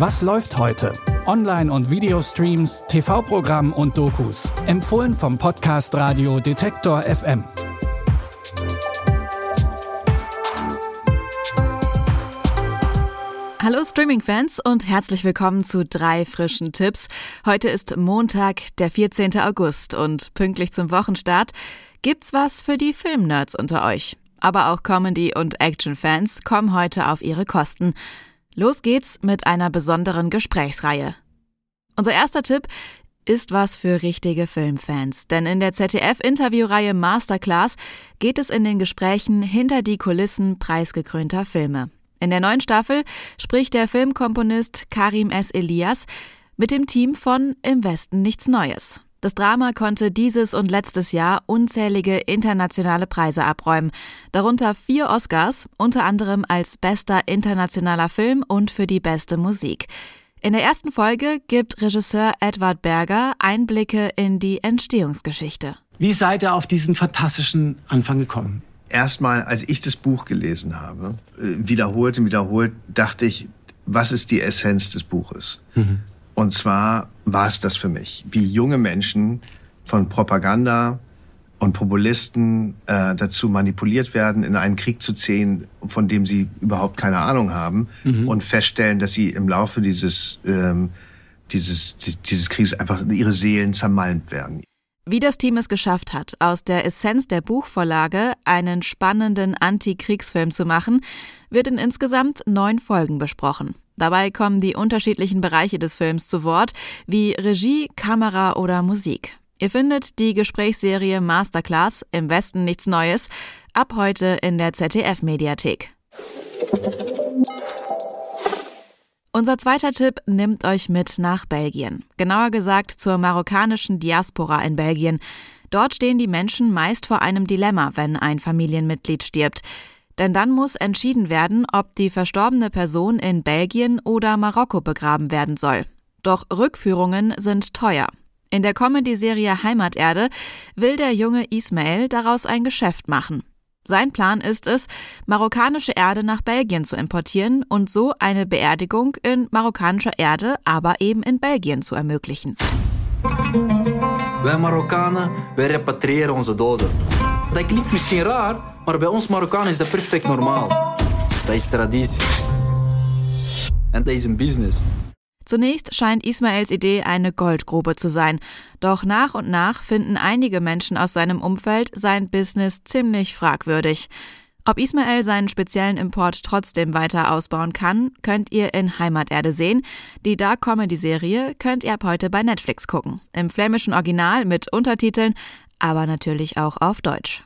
Was läuft heute? Online- und Videostreams, TV-Programm und Dokus. Empfohlen vom Podcast Radio Detektor FM. Hallo Streaming-Fans und herzlich willkommen zu drei frischen Tipps. Heute ist Montag, der 14. August und pünktlich zum Wochenstart gibt's was für die Filmnerds unter euch. Aber auch Comedy- und Action-Fans kommen heute auf ihre Kosten. Los geht's mit einer besonderen Gesprächsreihe. Unser erster Tipp ist was für richtige Filmfans, denn in der ZDF-Interviewreihe Masterclass geht es in den Gesprächen hinter die Kulissen preisgekrönter Filme. In der neuen Staffel spricht der Filmkomponist Karim S. Elias mit dem Team von Im Westen nichts Neues. Das Drama konnte dieses und letztes Jahr unzählige internationale Preise abräumen, darunter vier Oscars, unter anderem als bester internationaler Film und für die beste Musik. In der ersten Folge gibt Regisseur Edward Berger Einblicke in die Entstehungsgeschichte. Wie seid ihr auf diesen fantastischen Anfang gekommen? Erstmal, als ich das Buch gelesen habe, äh, wiederholt und wiederholt, dachte ich, was ist die Essenz des Buches? Mhm. Und zwar war es das für mich, wie junge Menschen von Propaganda und Populisten äh, dazu manipuliert werden, in einen Krieg zu ziehen, von dem sie überhaupt keine Ahnung haben mhm. und feststellen, dass sie im Laufe dieses, ähm, dieses, dieses Krieges einfach ihre Seelen zermalmt werden. Wie das Team es geschafft hat, aus der Essenz der Buchvorlage einen spannenden Antikriegsfilm zu machen, wird in insgesamt neun Folgen besprochen. Dabei kommen die unterschiedlichen Bereiche des Films zu Wort, wie Regie, Kamera oder Musik. Ihr findet die Gesprächsserie Masterclass im Westen nichts Neues ab heute in der ZDF-Mediathek. Unser zweiter Tipp nimmt euch mit nach Belgien. Genauer gesagt zur marokkanischen Diaspora in Belgien. Dort stehen die Menschen meist vor einem Dilemma, wenn ein Familienmitglied stirbt. Denn dann muss entschieden werden, ob die verstorbene Person in Belgien oder Marokko begraben werden soll. Doch Rückführungen sind teuer. In der Comedy-Serie Heimaterde will der junge Ismail daraus ein Geschäft machen. Sein Plan ist es, marokkanische Erde nach Belgien zu importieren und so eine Beerdigung in marokkanischer Erde, aber eben in Belgien zu ermöglichen. Wij Marokkanen, wij repatriëren onze doden. Dat klinkt misschien raar, maar bij ons Marokkaan is dat perfect normaal. Dat is traditie. En dat is een business. Zunächst scheint Ismaels Idee eine Goldgrube zu sein. Doch nach und nach finden einige Menschen aus seinem Umfeld sein Business ziemlich fragwürdig. Ob Ismael seinen speziellen Import trotzdem weiter ausbauen kann, könnt ihr in Heimaterde sehen. Die Dark Comedy Serie könnt ihr ab heute bei Netflix gucken. Im flämischen Original mit Untertiteln, aber natürlich auch auf Deutsch.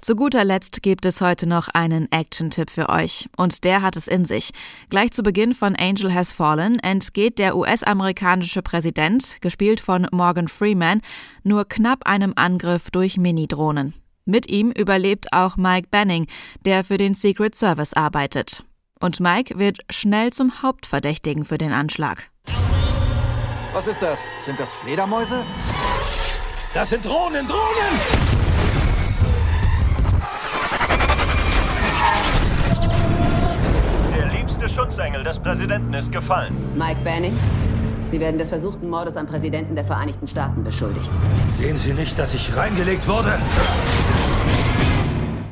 Zu guter Letzt gibt es heute noch einen Action-Tipp für euch. Und der hat es in sich. Gleich zu Beginn von Angel Has Fallen entgeht der US-amerikanische Präsident, gespielt von Morgan Freeman, nur knapp einem Angriff durch Mini-Drohnen. Mit ihm überlebt auch Mike Banning, der für den Secret Service arbeitet. Und Mike wird schnell zum Hauptverdächtigen für den Anschlag. Was ist das? Sind das Fledermäuse? Das sind Drohnen, Drohnen! Der liebste Schutzengel des Präsidenten ist gefallen. Mike Banning, Sie werden des versuchten Mordes am Präsidenten der Vereinigten Staaten beschuldigt. Sehen Sie nicht, dass ich reingelegt wurde?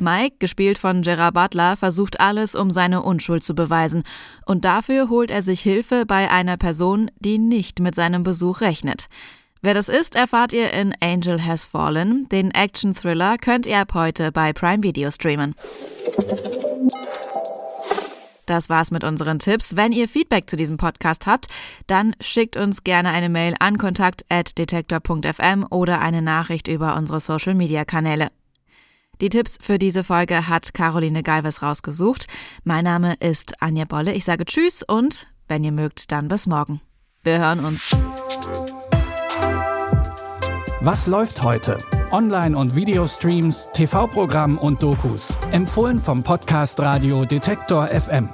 Mike, gespielt von Gerard Butler, versucht alles, um seine Unschuld zu beweisen. Und dafür holt er sich Hilfe bei einer Person, die nicht mit seinem Besuch rechnet. Wer das ist, erfahrt ihr in Angel Has Fallen. Den Action-Thriller könnt ihr ab heute bei Prime Video streamen. Das war's mit unseren Tipps. Wenn ihr Feedback zu diesem Podcast habt, dann schickt uns gerne eine Mail an kontakt@detektor.fm oder eine Nachricht über unsere Social Media Kanäle. Die Tipps für diese Folge hat Caroline Galvez rausgesucht. Mein Name ist Anja Bolle. Ich sage Tschüss und wenn ihr mögt, dann bis morgen. Wir hören uns. Was läuft heute? Online- und Videostreams, TV-Programm und Dokus. Empfohlen vom Podcast Radio Detektor FM.